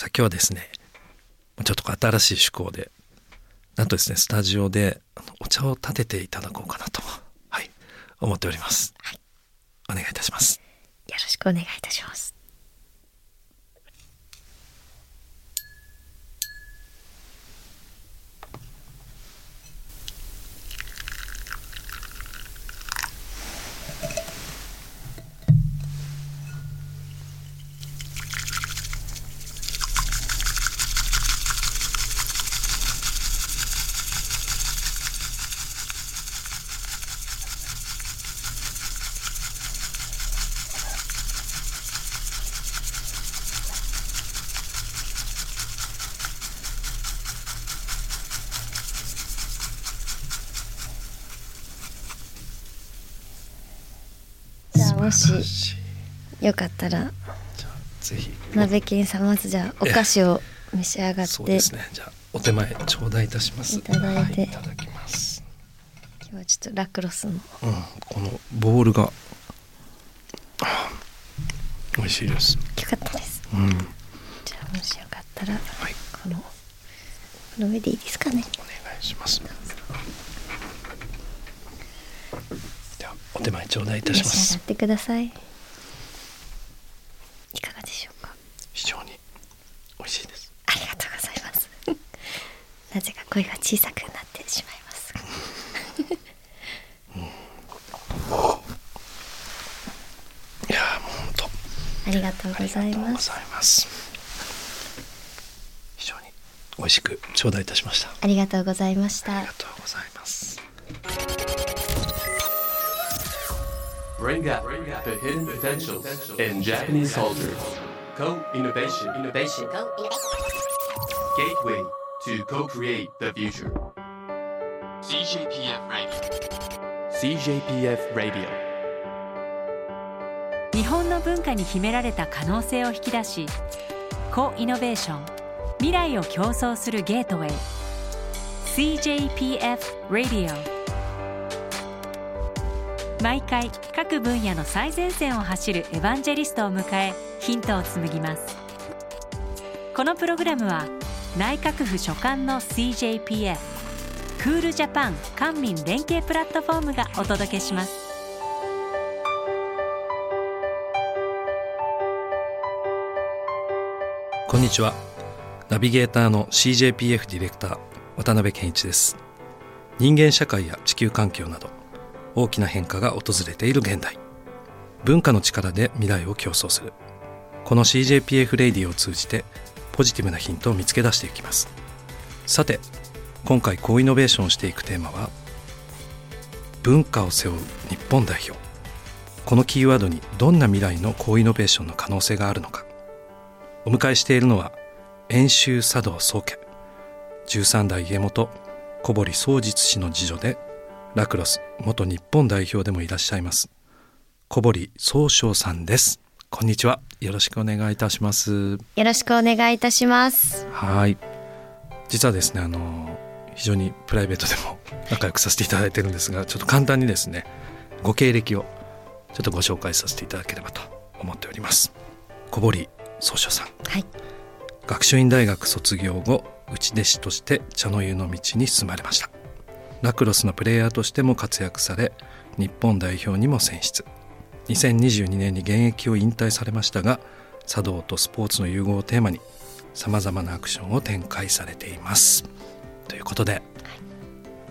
さあ今日はですねちょっと新しい趣向でなんとですねスタジオでお茶を立てていただこうかなとはい思っております、はい。お願いいたします。よろしくお願いいたしますよかったらじゃあぜひ。鍋金さんまずじゃあお菓子を召し上がってそうですね。じゃあお手前頂戴いたします。いただいて。はい、いただきます。今日はちょっとラクロスの。うんこのボールがあ美味しいです。よかったです。うん。じゃあもしよかったらはい。このこの上でいいですかね。お願いします。ではお手前頂戴いた召します。し上がってくださいいかがでしょうか？非常に美味しいです。ありがとうございます。なぜか声が小さくなってしまいます。いやーもう本当ありがとうございありがとうごますざいます。非常に美味しく頂戴いたしました。ありがとうございました。ありがとうございます Bring out the hidden potentials in Japanese culture. Co-innovation. Innovation. Gateway to co-create the future. CJPF Radio. CJPF Radio. 日本の文化に秘められた可能性を引き出しコイノベーション未来を競争するゲートウェイ CJPF Radio 毎回各分野の最前線を走るエヴァンジェリストを迎えヒントを紡ぎます。このプログラムは内閣府所管の CJPF クールジャパン官民連携プラットフォームがお届けします。こんにちは。ナビゲーターの CJPF ディレクター渡辺健一です。人間社会や地球環境など大きな変化が訪れている現代。文化の力で未来を競争する。この CJPF レディを通じてポジティブなヒントを見つけ出していきます。さて今回高イノベーションをしていくテーマは文化を背負う日本代表。このキーワードにどんな未来の高イノベーションの可能性があるのか。お迎えしているのは遠州茶道宗家。13代家元小堀宗実氏の次女でラクロス元日本代表でもいらっしゃいます。小堀宗昌さんです。こんにちは。よろしくお願いいたします。よろしくお願いいたします。はい。実はですねあの非常にプライベートでも 仲良くさせていただいてるんですがちょっと簡単にですねご経歴をちょっとご紹介させていただければと思っております。小堀宗昌さん。はい。学習院大学卒業後内弟子として茶の湯の道に進まれましたラクロスのプレイヤーとしても活躍され日本代表にも選出。2022年に現役を引退されましたが茶道とスポーツの融合をテーマにさまざまなアクションを展開されています。ということで、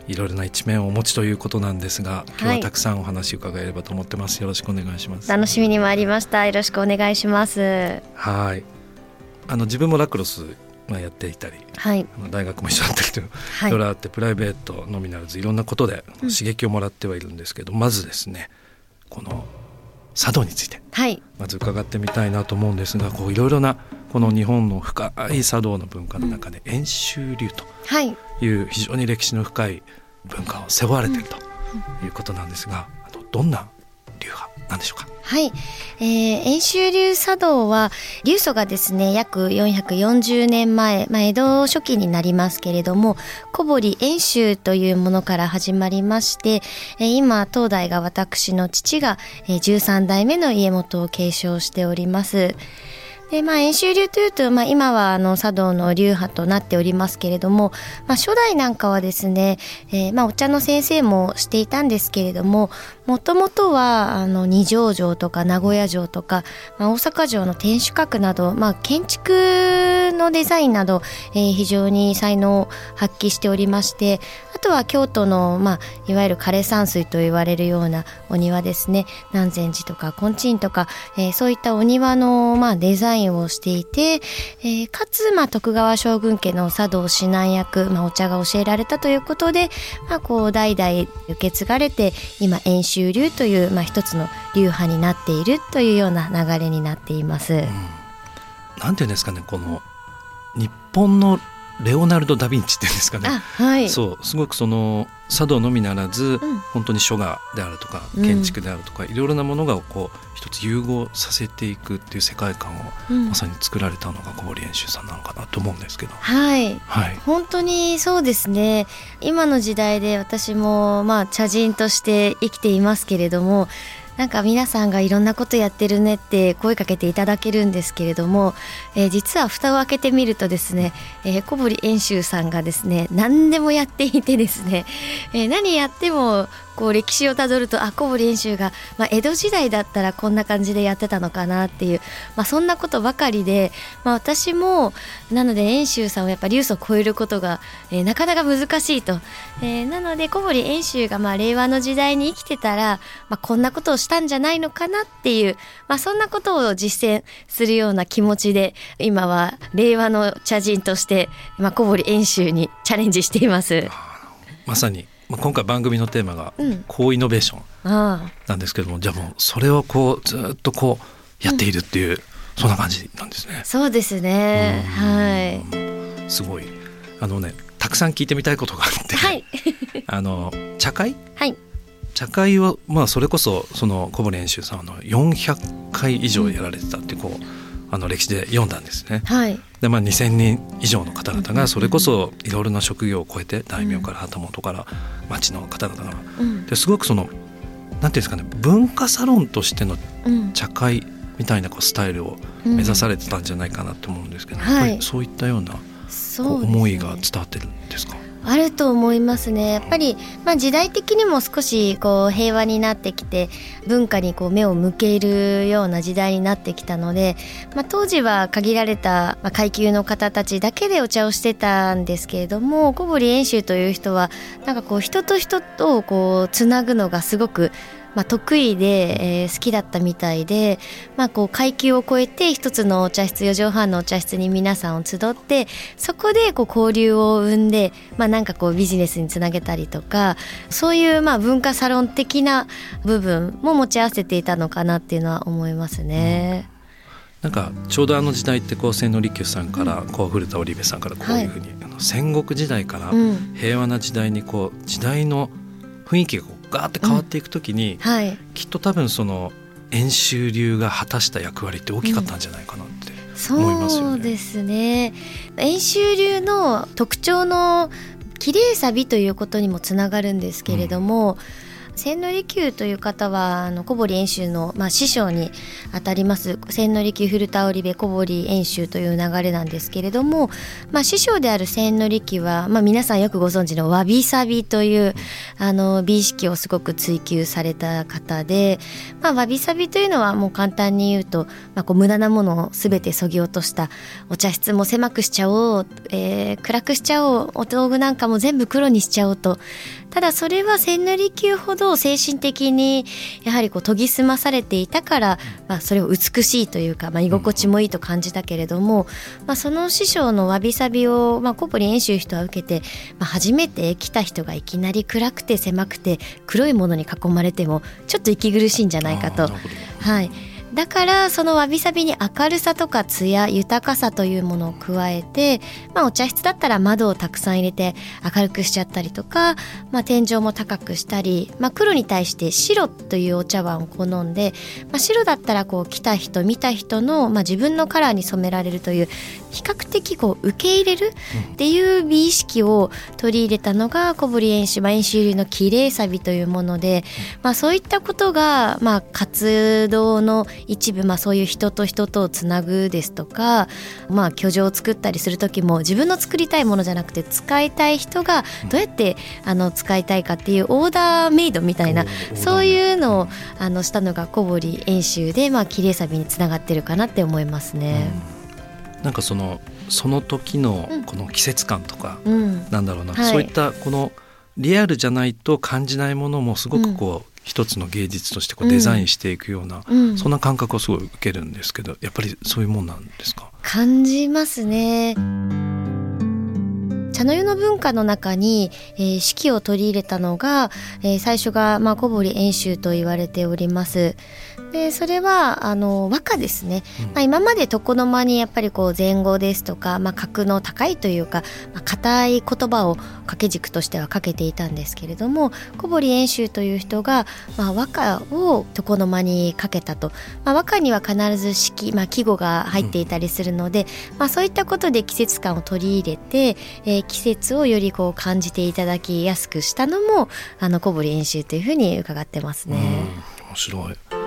い。ろいろな一面をお持ちということなんですが今日はたくさんお話を伺えればと思ってます。よろしくお願いします。楽しみに参りました。よろしくお願いします。はい。あの自分もラクロスまあやっていたりはい。あの大学も一緒だったりといろい。ろあってプライベートのみならずいろんなことでうん刺激をもらってはいるんですけど、まずですねこの茶道についてはい。まず伺ってみたいなと思うんですがこういろいろなこの日本の深い茶道の文化の中で遠州流とはい。いう非常に歴史の深い文化を背負われているということなんですがあのどんな流派なんでしょうか？はい、えー、遠州流茶道は流祖がですね約440年前、まあ、江戸初期になりますけれども小堀遠州というものから始まりまして、えー今当代が私の父が、えー13代目の家元を継承しております。でまあ演習流というと、まあ、今はあの茶道の流派となっておりますけれども、まあ、初代なんかはですね、えーまあ、お茶の先生もしていたんですけれどももともとはあの二条城とか名古屋城とか、まあ、大阪城の天守閣など、まあ、建築のデザインなど、えー非常に才能を発揮しておりましてあとは京都の、まあ、いわゆる枯山水と言われるようなお庭ですね。南禅寺とか金地とか、えーそういったお庭の、まあ、デザインをしていて、えーかつ、まあ、徳川将軍家の茶道指南役、まあ、お茶が教えられたということで、まあ、こう代々受け継がれて今遠州流という、まあ、一つの流派になっているというような流れになっています。なんていうんですかねこの日本のレオナルド・ダ・ヴィンチっていうんですかね。あはい。そう。すごくその茶道のみならず、うん。本当に書画であるとかうん。建築であるとか、いろいろなものがこう一つ融合させていくっていう世界観をうん。まさに作られたのが小堀演習さんなのかなと思うんですけど、はい。はい、本当にそうですね。今の時代で私もまあ茶人として生きていますけれどもなんか皆さんがいろんなことやってるねって声かけていただけるんですけれども、えー実は蓋を開けてみるとですね、えー小堀遠州さんがですね何でもやっていてですね、えー何やってもこう歴史をたどるとあ小堀遠州が、まあ、江戸時代だったらこんな感じでやってたのかなっていう、まあ、そんなことばかりで、まあ、私もなので遠州さんをやっぱり流祖を超えることが、えーなかなか難しいと、えーなので小堀遠州がまあ令和の時代に生きてたら、まあ、こんなことをしたんじゃないのかなっていう、まあ、そんなことを実践するような気持ちで今は令和の茶人として、まあ、小堀遠州にチャレンジしています。まさに、まあ、今回番組のテーマがうん「高イノベーションあ」なんですけども、じゃあもうそれをこうずっとこうやっているっていう、そんな感じなんですね。あ。そうですね。はい。すごい。あのねたくさん聞いてみたいことがあって、はい。あの茶会？はい。茶会をまあそれこそその小堀演習さんはあの400回以上やられてたってこうあの歴史で読んだんですね。はい。でまあ2,000人以上の方々がそれこそいろいろな職業を超えて大名から旗本から町の方々が。うん。ですごくそのなんていうんですかね文化サロンとしてのうん。茶会みたいなこうスタイルをうん目指されてたんじゃないかなと思うんですけど、はい。やっぱりそういったような思いが伝わってるんですか？あると思いますね。やっぱり、まあ、時代的にも少しこう平和になってきて文化にこう目を向けるような時代になってきたので、まあ、当時は限られた階級の方たちだけでお茶をしてたんですけれども小堀遠州という人はなんかこう人と人とをこうつなぐのがすごくまあ、得意で、えー好きだったみたいで、まあ、こう階級を超えて一つのお茶室4畳半のお茶室に皆さんを集ってそこでこう交流を生んで、まあ、なんかこうビジネスにつなげたりとかそういうまあ文化サロン的な部分も持ち合わせていたのかなっていうのは思いますね。なんかちょうどあの時代ってこう千利休さんからこう古田織部さんからこういうふうに、あの戦国時代からうん。平和な時代にこう時代の雰囲気がこうガーって変わっていくときに、はい。きっと多分その遠州流が果たした役割って大きかったんじゃないかなって、思いますよね。そうですね。遠州流の特徴の綺麗さ美ということにもつながるんですけれども、千利休という方はあの小堀遠州の、まあ、師匠にあたります。千利休古田織部小堀遠州という流れなんですけれども、まあ、師匠である千利休は、まあ、皆さんよくご存知のわびさびというあの美意識をすごく追求された方で、まあ、わびさびというのはもう簡単に言うと、まあ、こう無駄なものを全てそぎ落としたお茶室も狭くしちゃおう、えー暗くしちゃおうお道具なんかも全部黒にしちゃおうとただそれは千利休ほど精神的にやはりこう研ぎ澄まされていたから、まあ、それを美しいというか、まあ、居心地もいいと感じたけれども、まあ、その師匠のわびさびを、まあ、小堀遠州人は受けて、まあ、初めて来た人がいきなり暗くて狭くて黒いものに囲まれてもちょっと息苦しいんじゃないかと。はい、だからそのわびさびに明るさとか艶豊かさというものを加えて、まあ、お茶室だったら窓をたくさん入れて明るくしちゃったりとか、まあ、天井も高くしたり、まあ、黒に対して白というお茶碗を好んで、まあ、白だったらこう来た人見た人の、まあ、自分のカラーに染められるという比較的こう受け入れるっていう美意識を取り入れたのが小堀演習、まあ、演習流の綺麗さびというもので、まあ、そういったことが、まあ、活動の一部、まあ、そういう人と人とをつなぐですとか、まあ、居城を作ったりする時も自分の作りたいものじゃなくて使いたい人がどうやってあの使いたいかっていうオーダーメイドみたいなそういうのをあのしたのが小堀演習で、まあ綺麗さびにつながってるかなって思いますね。うん、なんかそのその時のこの季節感とか、うん、なんだろうな、はい。そういったこのリアルじゃないと感じないものもすごくこう、一つの芸術としてこうデザインしていくような、うん。そんな感覚をすごい受けるんですけどやっぱりそういうもんなんですか？感じますね。茶の湯の文化の中に、えー四季を取り入れたのが、えー最初が、まあ、小堀遠州と言われております。でそれはあの和歌ですね、まあ、今まで床の間にやっぱりこう前後ですとか、まあ、格の高いというかまあ硬い言葉を掛け軸としてはかけていたんですけれども小堀遠州という人が、まあ、和歌を床の間にかけたと、まあ、和歌には必ず四季、まあ、季語が入っていたりするので、まあ、そういったことで季節感を取り入れて、えー季節をよりこう感じていただきやすくしたのもあの小堀遠州というふうに伺ってますね。うん。面白い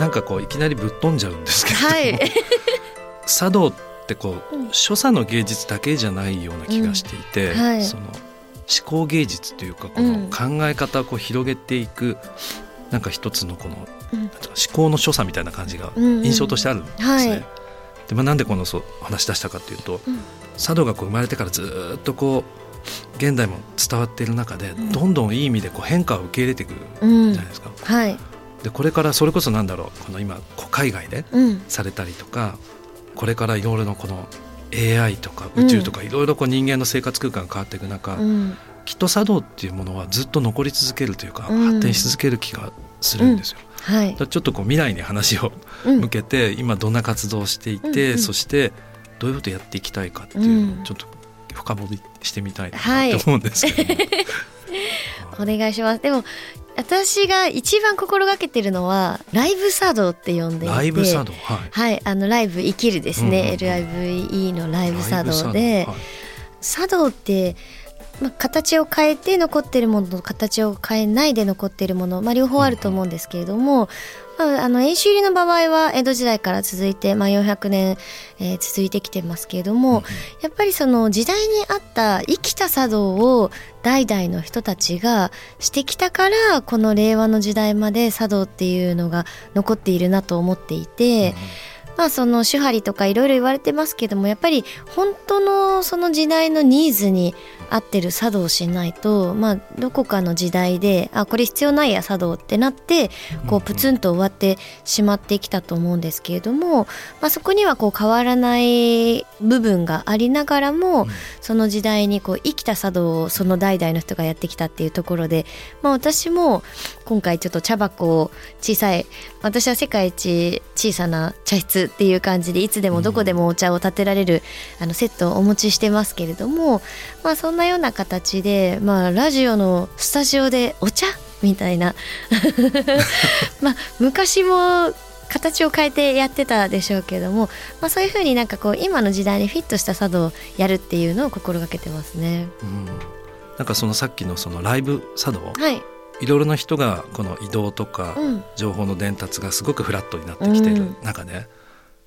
なんかこういきなりぶっ飛んじゃうんですけれども、はい。茶道ってこう、うん所作の芸術だけじゃないような気がしていて、うんはい。その思考芸術というかこうん。の考え方をこう広げていく、なんか一つのこの、うん。思考の所作みたいな感じがうんうん。印象としてあるんですね。はい。でまあ、なんでこのそう話し出したかというと、うん。茶道がこう生まれてからずーっとこう現代も伝わっている中で、ん。どんどんいい意味でこう変化を受け入れていくうんじゃないですか。はいでこれからそれこそなんだろうこの今こう海外でうん。されたりとかこれからいろいろのこの AI とか宇宙とかいろいろこう人間の生活空間が変わっていく中、うん。きっと茶道っていうものはずっと残り続けるというか、うん。発展し続ける気がするんですよ。はい。ちょっとこう未来に話をうん。向けて今どんな活動をしていて、うんうん。そしてどういうことをやっていきたいかっていうのうん。をちょっと深掘りしてみたいなはいと思うんですけど。も、お願いします。でも私が一番心がけてるのはライブ茶道って呼んでいて。ライブ茶道はいはい。あのライブ生きるですね、うんうん LIVE のライブ茶ライブ道ではい。茶道って、まあ、形を変えて残ってるものと形を変えないで残ってるもの、まあ、両方あると思うんですけれども、まあ、あの演習入りの場合は江戸時代から続いて、まあ、400年、えー続いてきてますけれども、やっぱりその時代に合った生きた茶道を代々の人たちがしてきたからこの令和の時代まで茶道っていうのが残っているなと思っていて。まあその手張りとかいろいろ言われてますけどもやっぱり本当のその時代のニーズに合ってる茶道をしないとまあどこかの時代であこれ必要ないや茶道ってなってこうプツンと終わってしまってきたと思うんですけれども、まあ、そこにはこう変わらない部分がありながらも、その時代にこう生きた茶道をその代々の人がやってきたっていうところで、まあ、私も今回ちょっと茶箱を小さい私は世界一小さな茶室っていう感じでいつでもどこでもお茶を立てられる、あのセットをお持ちしてますけれども、まあ、そんなような形で、まあ、ラジオのスタジオでお茶みたいな。まあ昔も形を変えてやってたでしょうけれども、まあ、そういうふうになんかこう今の時代にフィットした茶道をやるっていうのを心がけてますね。うん。なんかそのさっきのそのライブ茶道はい、いろいろな人がこの移動とかうん。情報の伝達がすごくフラットになってきている中で、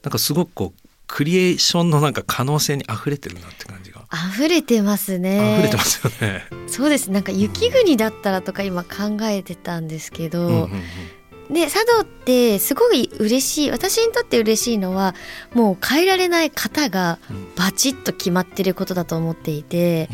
なんかすごくこうクリエーションのなんか可能性に溢れてるなって感じが溢れてますね。溢れてますよね。そうです。なんか雪国だったらとか今考えてたんですけど、うんうんうん。で茶道ってすごい嬉しい。私にとって嬉しいのはもう変えられない型がうん。バチッと決まってることだと思っていて、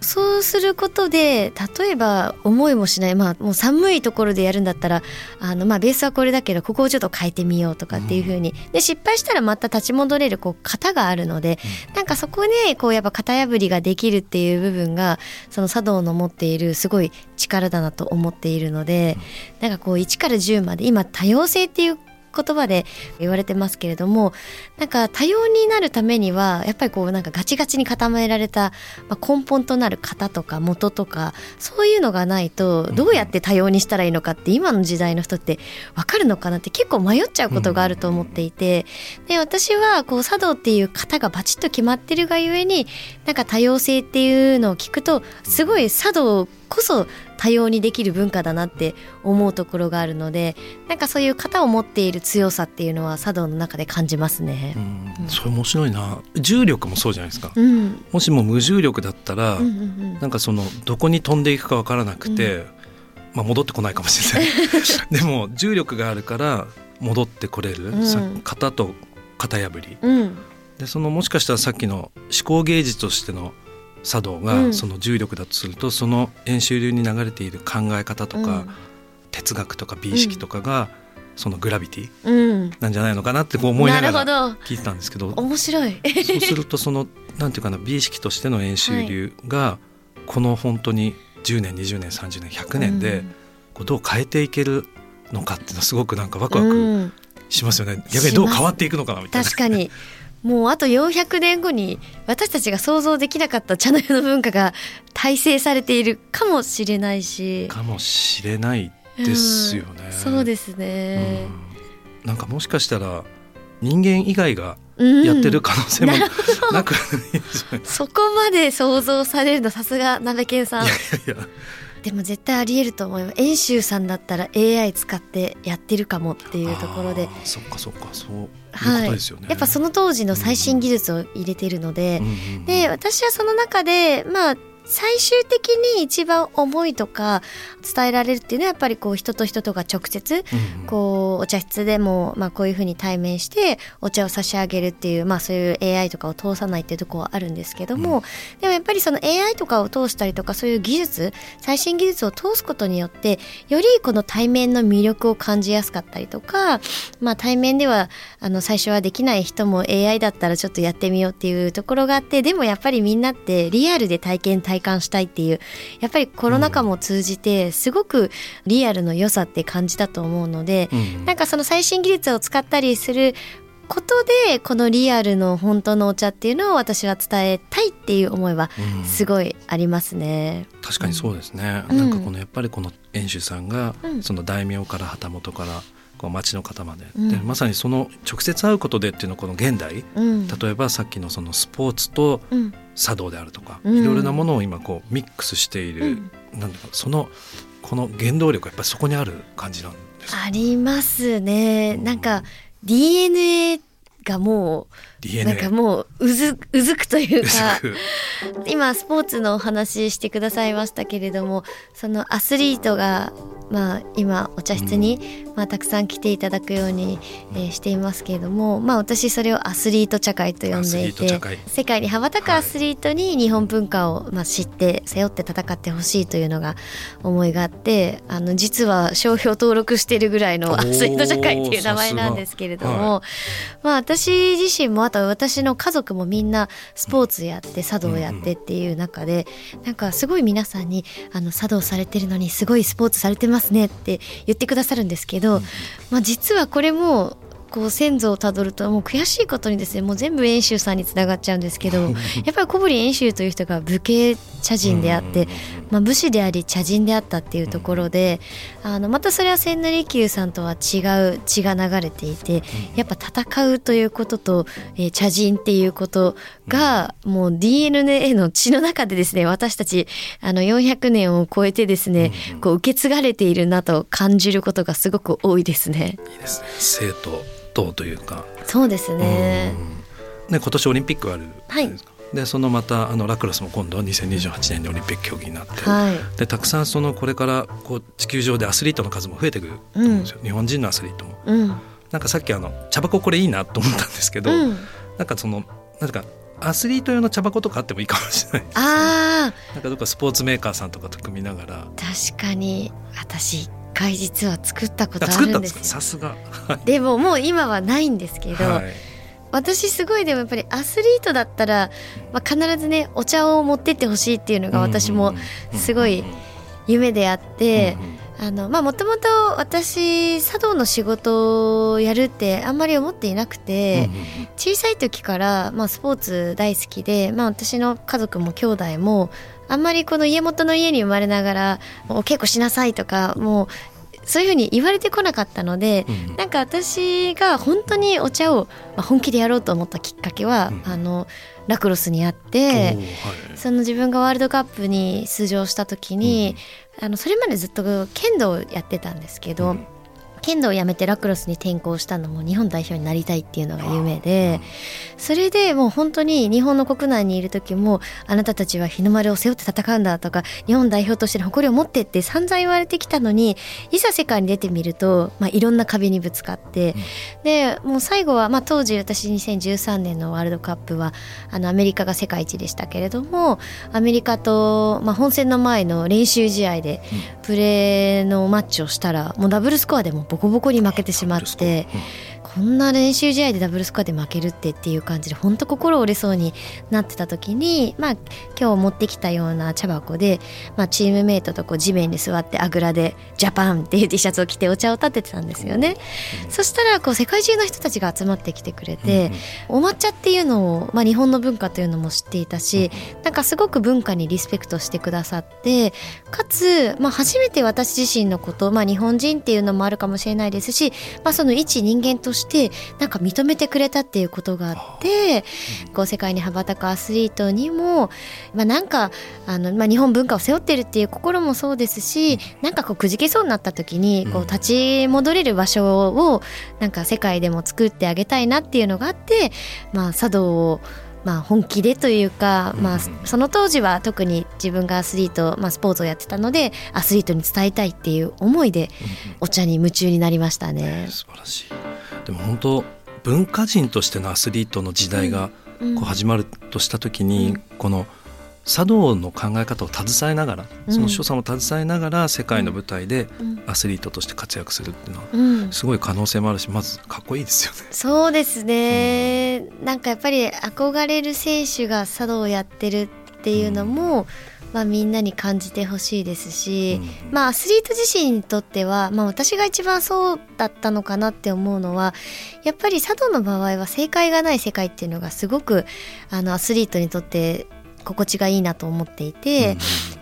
そうすることで例えば思いもしないまあもう寒いところでやるんだったらあのまあベースはこれだけどここをちょっと変えてみようとかっていう風に。で失敗したらまた立ち戻れるこう型があるので、なんかそこでこうやっぱ型破りができるっていう部分がその茶道の持っているすごい力だなと思っているので、なんかこう1から10まで今多様性っていう言葉で言われてますけれどもなんか多様になるためにはやっぱりこうなんかガチガチに固められた、まあ、根本となる型とか元とかそういうのがないとどうやって多様にしたらいいのかって今の時代の人って分かるのかなって結構迷っちゃうことがあると思っていてで私はこう茶道っていう型がバチッと決まってるがゆえになんか多様性っていうのを聞くとすごい茶道こそ多様にできる文化だなって思うところがあるのでなんかそういう型を持っている強さっていうのは茶道の中で感じますね。うんそれ面白いな。重力もそうじゃないですか、うん、もしも無重力だったら、うんうんうん。なんかそのどこに飛んでいくかわからなくて、まあ、戻ってこないかもしれない。でも重力があるから戻ってこれる、型と型破り。うん。でそのもしかしたらさっきの思考芸術としての茶道が、うん。その重力だとするとその演習流に流れている考え方とか、哲学とか美意識とかが、そのグラビティうん、うん、なんじゃないのかなってこう思いながらなるほど。聞いてたんですけど面白い。そうするとそのなんていうかな美意識としての演習流が、この本当に10年20年30年100年でこうどう変えていけるのかっていうのはすごくなんかワクワクうん、しますよね、逆にどう変わっていくのかなみたいな。確かにもうあと400年後に私たちが想像できなかった茶の湯の文化が大成されているかもしれないし。かもしれないですよね。うん。そうですね、うん。なんかもしかしたら人間以外がうん。やってる可能性もなくないですよね。そこまで想像されるのさすが鍋健さん。いやいやでも絶対ありえると思います。遠州さんだったら AI 使ってやってるかもっていうところで。そっかそっかそうはい。やっぱその当時の最新技術を入れているので、うんうんうんで私はその中でまあ最終的に一番思いとか伝えられるっていうのはやっぱりこう人と人とが直接こうお茶室でもまあこういうふうに対面してお茶を差し上げるっていうまあそういう AI とかを通さないっていうところはあるんですけども、でもやっぱりその AI とかを通したりとかそういう技術最新技術を通すことによってよりこの対面の魅力を感じやすかったりとか、まあ、対面ではあの最初はできない人も AI だったらちょっとやってみようっていうところがあってでもやっぱりみんなってリアルで体験体感したいっていうやっぱりコロナ禍も通じてすごくリアルの良さって感じたと思うので、うん。なんかその最新技術を使ったりすることでこのリアルの本当のお茶っていうのを私は伝えたいっていう思いはうん。すごいありますね。確かにそうですね、うん。なんかこのやっぱりこの演習さんが、うん。その大名から旗本からこう町の方まで,、うん。でまさにその直接会うことでっていうのはこの現代。うん、例えばさっきのそのスポーツとうん茶道であるとか、うん。いろいろなものを今こうミックスしている、うん。なんだかそのこの原動力はやっぱりそこにある感じなんですか？ありますね。なんか DNA がもう DNA なんかもううずうずくというか今スポーツのお話してくださいましたけれどもそのアスリートがまあ今お茶室に、まあ、たくさん来ていただくように、えーしていますけれどもまあ私それをアスリート茶会と呼んでいて世界に羽ばたくアスリートに日本文化を、まあ、知って背負って戦ってほしいというのが思いがあってあの実は商標登録してるぐらいのアスリート茶会っていう名前なんですけれども、まあ私自身もあと私の家族もみんなスポーツやって茶道やってっていう中で、なんかすごい皆さんにあの茶道されてるのにすごいスポーツされてますねって言ってくださるんですけど、まあ実はこれもこう先祖をたどるともう悔しいことにですねもう全部遠州さんにつながっちゃうんですけどやっぱり小堀遠州という人が武家茶人であって、まあ、武士であり茶人であったっていうところで、あのまたそれは千利休さんとは違う血が流れていて、やっぱ戦うということと、えー茶人っていうことが、もう DNA の血の中でですね私たちあの400年を超えてですね、こう受け継がれているなと感じることがすごく多いですね。いいですね。生と道というか、そうですね。うん。ね今年オリンピックあるはいじゃないですか。でそのまたあのラクロスも今度は2028年にオリンピック競技になって、はい。でたくさんそのこれからこう地球上でアスリートの数も増えてくると思うんですよ、日本人のアスリートも。うん。なんかさっきあの茶箱これいいなと思ったんですけど、うん。なんかそのなんかアスリート用の茶箱とかあってもいいかもしれないですね。ああ、なんかどっかスポーツメーカーさんとかと組みながら。確かに。私一回実は作ったことあるんですさすが。でももう今はないんですけど、はい。私すごいでもやっぱりアスリートだったら、まあ、必ずねお茶を持ってってほしいっていうのが私もすごい夢であって、あのまあもともと私茶道の仕事をやるってあんまり思っていなくて、小さい時から、まあ、スポーツ大好きで、まあ、私の家族も兄弟もあんまりこの家元の家に生まれながらお稽古しなさいとかもうそういうふうに言われてこなかったので、うんなんか私が本当にお茶を、まあ、本気でやろうと思ったきっかけは、うん。あのラクロスにあって。はい。その自分がワールドカップに出場した時に、あのそれまでずっと剣道をやってたんですけど、うん剣道をやめてラクロスに転向したのも日本代表になりたいっていうのが夢で、それでもう本当に日本の国内にいる時もあなたたちは日の丸を背負って戦うんだとか日本代表としての誇りを持ってって散々言われてきたのにいざ世界に出てみると、まあ、いろんな壁にぶつかって、でもう最後は、まあ、当時私2013年のワールドカップはあのアメリカが世界一でしたけれどもアメリカと、まあ、本戦の前の練習試合でプレーのマッチをしたらもうダブルスコアでもボコボコに負けてしまって。こんな練習試合でダブルスコアで負けるってっていう感じで本当心折れそうになってた時にまあ今日持ってきたような茶箱で、まあ、チームメイトとこう地面に座ってあぐらで「ジャパン」っていう T シャツを着てお茶を立ててたんですよね。そしたらこう世界中の人たちが集まってきてくれて、お抹茶っていうのを、まあ、日本の文化というのも知っていたしなんかすごく文化にリスペクトしてくださってかつ、まあ、初めて私自身のこと、まあ、日本人っていうのもあるかもしれないですし、まあ、その一人間としてなんか認めてくれたっていうことがあってこう世界に羽ばたくアスリートにも、まあ、なんかあの、まあ、日本文化を背負ってるっていう心もそうですしなんかこうくじけそうになった時にこう立ち戻れる場所をなんか世界でも作ってあげたいなっていうのがあって、まあ、茶道を。まあ、本気でというか、まあ、その当時は特に自分がアスリート、まあ、スポーツをやってたのでアスリートに伝えたいっていう思いでお茶に夢中になりましたね。素晴らしい。でも本当文化人としてのアスリートの時代がうん。こう始まるとした時に、この茶道の考え方を携えながらうん。その所作も携えながら世界の舞台でうん。アスリートとして活躍するっていうのはうん。すごい可能性もあるしまずかっこいいですよね。そうですね、なんかやっぱり憧れる選手が茶道をやってるっていうのも、まあ、みんなに感じてほしいですし、うん。まあ、アスリート自身にとっては、まあ、私が一番そうだったのかなって思うのはやっぱり茶道の場合は正解がない世界っていうのがすごくあのアスリートにとって心地がいいなと思っていて、や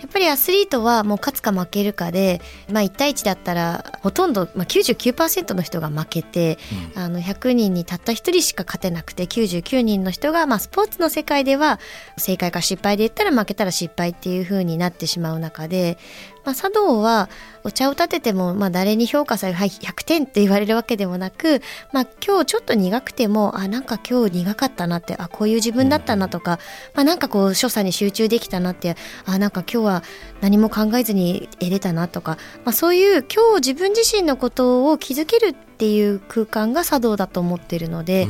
っぱりアスリートはもう勝つか負けるかで、まあ、1対1だったらほとんど、まあ、99%の人が負けて、あの100人にたった1人しか勝てなくて99人の人が、まあ、スポーツの世界では正解か失敗で言ったら負けたら失敗っていう風になってしまう中で、まあ、茶道はお茶を立てても、まあ、誰に評価される、はい、100点って言われるわけでもなく、まあ、今日ちょっと苦くてもあなんか今日苦かったなってあこういう自分だったなとか、まあ、なんかこう所作に集中できたなってあなんか今日は何も考えずに得れたなとか、まあ、そういう今日自分自身のことを気づけるっていう空間が茶道だと思っているので、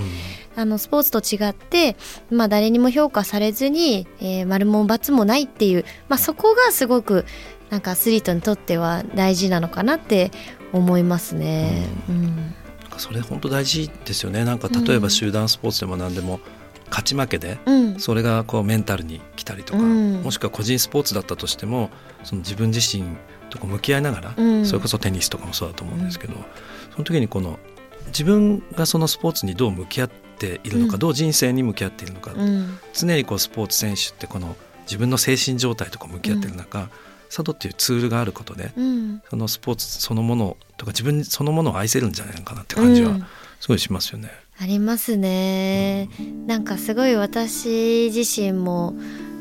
あのスポーツと違って、まあ、誰にも評価されずに、えー丸も×もないっていう、まあ、そこがすごくなんかアスリートにとっては大事なのかなって思いますね。うん。なん。かそれ本当大事ですよね。なんか例えば集団スポーツでも何でも勝ち負けでうん。それがこうメンタルに来たりとか、うん。もしくは個人スポーツだったとしてもその自分自身とこう向き合いながら、うん。それこそテニスとかもそうだと思うんですけど、その時にこの自分がそのスポーツにどう向き合っているのか、うん。どう人生に向き合っているのか、うん。常にこうスポーツ選手ってこの自分の精神状態とか向き合っている中、佐渡っていうツールがあることで、うんそのスポーツそのものとか自分そのものを愛せるんじゃないのかなって感じはうんすごいしますよね。ありますね。なんかすごい私自身も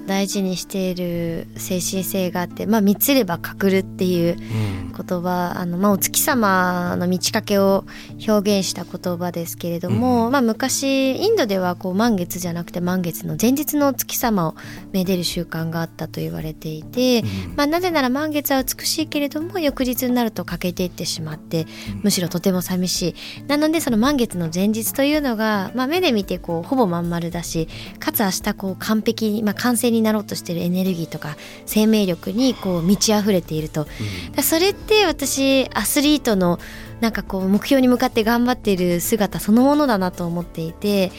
大事にしている精神性があって、まあ、見つれば隠るっていううん。言葉あの、まあ、お月様の満ち欠けを表現した言葉ですけれども、まあ、昔インドではこう満月じゃなくて満月の前日のお月様をめでる習慣があったと言われていて、うん。まあ、なぜなら満月は美しいけれども翌日になると欠けていってしまってむしろとても寂しい。なのでその満月の前日というのが、まあ、目で見てこうほぼまん丸だしかつ明日こう完璧に、まあ、完成になろうとしているエネルギーとか生命力にこう満ち溢れていると。だそれって私アスリートのなんかこう目標に向かって頑張っている姿そのものだなと思っていて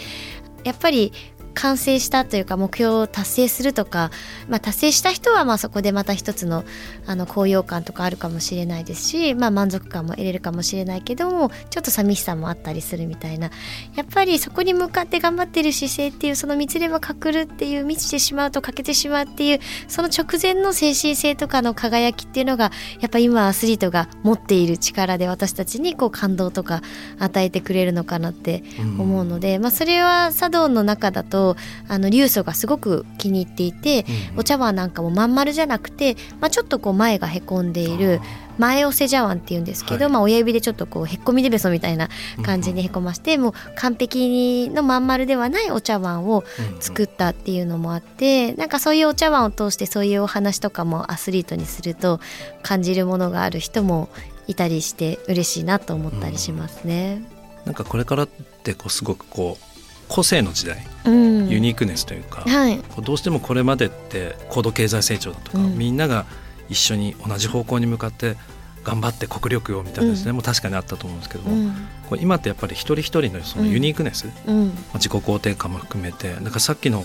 やっぱり完成したというか目標を達成するとか、まあ、達成した人はまあそこでまた一つのあの高揚感とかあるかもしれないですし、まあ、満足感も得れるかもしれないけどもちょっと寂しさもあったりするみたいな。やっぱりそこに向かって頑張ってる姿勢っていうその見つれば隠るっていう満ちてしまうと欠けてしまうっていうその直前の精神性とかの輝きっていうのがやっぱ今アスリートが持っている力で私たちにこう感動とか与えてくれるのかなって思うので、まあ、それは茶道の中だとあの流祖がすごく気に入っていて、お茶碗なんかもまん丸じゃなくて、まあ、ちょっとこう前がへこんでいる前押せ茶碗っていうんですけど、はいまあ、親指でちょっとこうへっこみでべそみたいな感じにへこまして、もう完璧にのまん丸ではないお茶碗を作ったっていうのもあってなんかそういうお茶碗を通してそういうお話とかもアスリートにすると感じるものがある人もいたりして嬉しいなと思ったりしますね。なんかこれからってこうすごくこう個性の時代、うん、ユニークネスというか、はい、どうしてもこれまでって高度経済成長だとか、うん。みんなが一緒に同じ方向に向かって頑張って国力をみたいなですね、うん。もう確かにあったと思うんですけども、うん。こう今ってやっぱり一人一人のそのユニークネス、まうん。あ自己肯定感も含めてなんかさっきの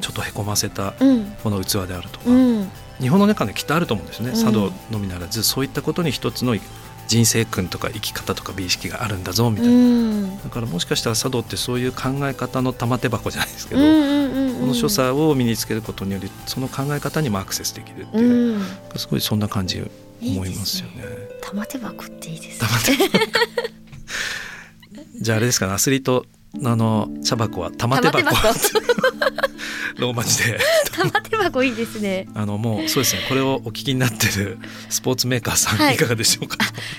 ちょっとへこませたうん。この器であるとか、うん。日本の中できっとあると思うんですね、うん。茶道のみならずそういったことに一つの人生訓とか生き方とか美意識があるんだぞみたいな、うん。だからもしかしたら茶道ってそういう考え方の玉手箱じゃないですけど、この所作を身につけることによりその考え方にもアクセスできるっていう、うん。すごいそんな感じ思いますよね。玉手箱っていいですね。玉手 じゃああれですかねアスリートのあの茶箱は玉手箱。ローマ字で。玉手箱いいですね。あのもうそうですね。これをお聞きになってるスポーツメーカーさん、はい。い、かがでしょうか？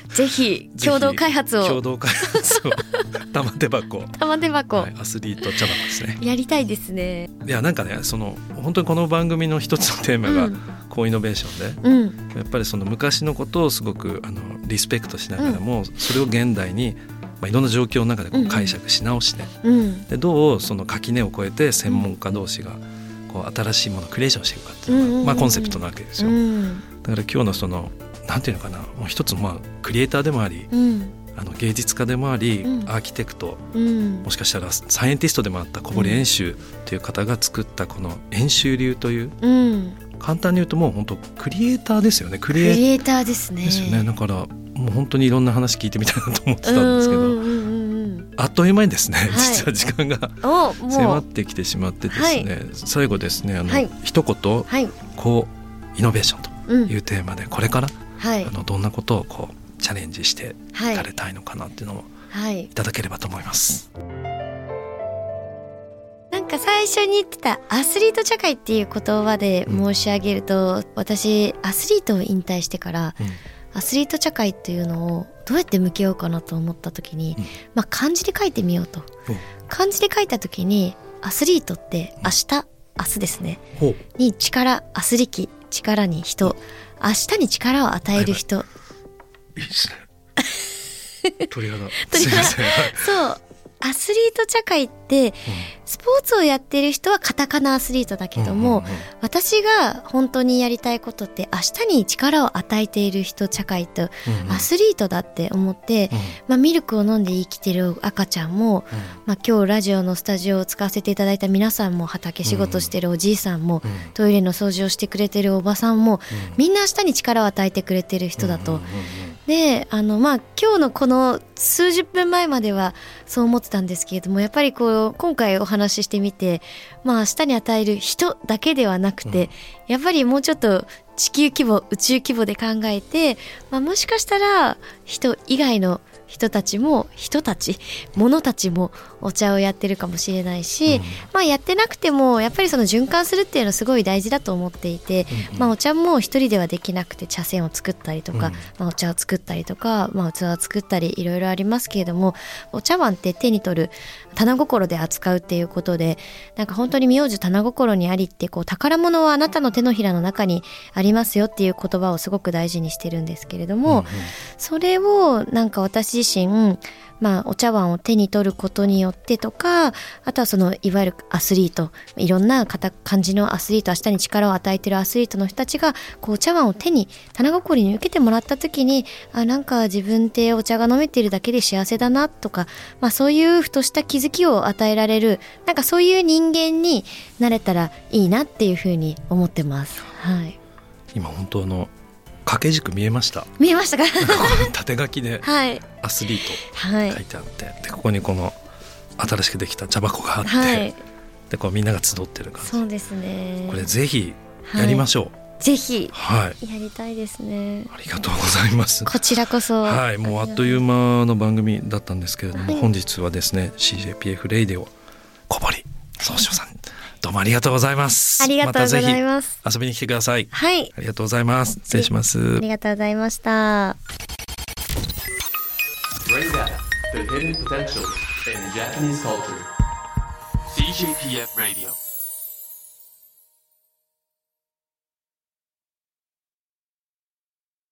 ぜひ共同開発を。共同開発を。玉手箱、玉手箱、はい、アスリート茶箱ですね。やりたいですね。いやなんかねその本当にこの番組の一つのテーマがうん。高イノベーションで、うん。やっぱりその昔のことをすごくあのリスペクトしながらも、それを現代に、まあ、いろんな状況の中でこうんううん。解釈し直して、うん。でどうその垣根を越えて専門家同士がこう新しいものをクリエーションしていくかっていうのが、うんうんうん。まあ、コンセプトなわけですうよ。ん。だから今日のそのなんていうのかなもう一つまあクリエイターでもありうん。あの芸術家でもあり、うん。アーキテクトうん。もしかしたらサイエンティストでもあった小堀遠州という方が作ったこの遠州流といううん。簡単に言うともう本当クリエイターですよね。クリエイターですね。ですよね。だからもう本当にいろんな話聞いてみたいなと思ってたんですけど、うんうんうんうんあっという間にですね、はい。実は時間が迫ってきてしまってですね、最後ですねあの、はい。一言はい。こうイノベーションとうん。いうテーマでこれから、はい。あのどんなことをこうチャレンジしてはい。いかれたいのかなっていうのをはい。いただければと思います。なんか最初に言ってたアスリート社会っていう言葉で申し上げると、私アスリートを引退してからうんアスリート社会っていうのをどうやって向き合おうかなと思った時に、うん。まあ漢字で書いてみようと。お漢字で書いた時にアスリートって明日明日ですね。に力アス力力に人。明日に力を与える人、いい。ですね。鳥肌。鳥肌。すいません。はい。そうアスリート社会ってスポーツをやってる人はカタカナアスリートだけども、うんうんうん私が本当にやりたいことって明日に力を与えている人社会とうんうん。アスリートだって思って、うん。まあ、ミルクを飲んで生きてる赤ちゃんも、まあ、今日ラジオのスタジオを使わせていただいた皆さんも畑仕事してるおじいさんも、うん。トイレの掃除をしてくれてるおばさんも、みんな明日に力を与えてくれてる人だと。うんうんうんであのまあ今日のこの数十分前まではそう思ってたんですけれどもやっぱりこう今回お話ししてみてまあ明日に与える人だけではなくて、やっぱりもうちょっと地球規模宇宙規模で考えて、まあ、もしかしたら人以外の人たちも人たち物たちもお茶をやってるかもしれないし、うん。まあやってなくてもやっぱりその循環するっていうのはすごい大事だと思っていて、うん。まあお茶も一人ではできなくて茶筅を作ったりとか、うん。まあ、お茶を作ったりとか、まあ、器を作ったりいろいろありますけれどもお茶碗って手に取る棚心で扱うっていうことでなんか本当に名字棚心にありってこう宝物はあなたの手のひらの中にありますよっていう言葉をすごく大事にしてるんですけれども、それをなんか私自身まあ、お茶碗を手に取ることによってとかあとはそのいわゆるアスリートいろんな感じのアスリート明日に力を与えてるアスリートの人たちがこうお茶碗を手に棚心に受けてもらった時にあなんか自分ってお茶が飲めてるだけで幸せだなとか、まあ、そういうふとした気づきを与えられるなんかそういう人間になれたらいいなっていうふうに思ってます。はい、今本当の掛け軸見えました。見えましたか？縦書きで はい。アスリーはい。ト書いてあって、でここにこの新しくできた茶箱があって、はい。でこうみんなが集ってる感じ。そうですね。これぜひやりましょう。ぜひ。はい、やりたいですね。ありがとうございます。こちらこそ。はい。もうあっという間の番組だったんですけれども、はい。本日はですね CJPF Radio小堀総称さんどうもありがとうございます。ありがとうございまますたぜひ遊びに来てください。はい。ありがとうございます。失礼します。ありがとうございました. CJPF Radio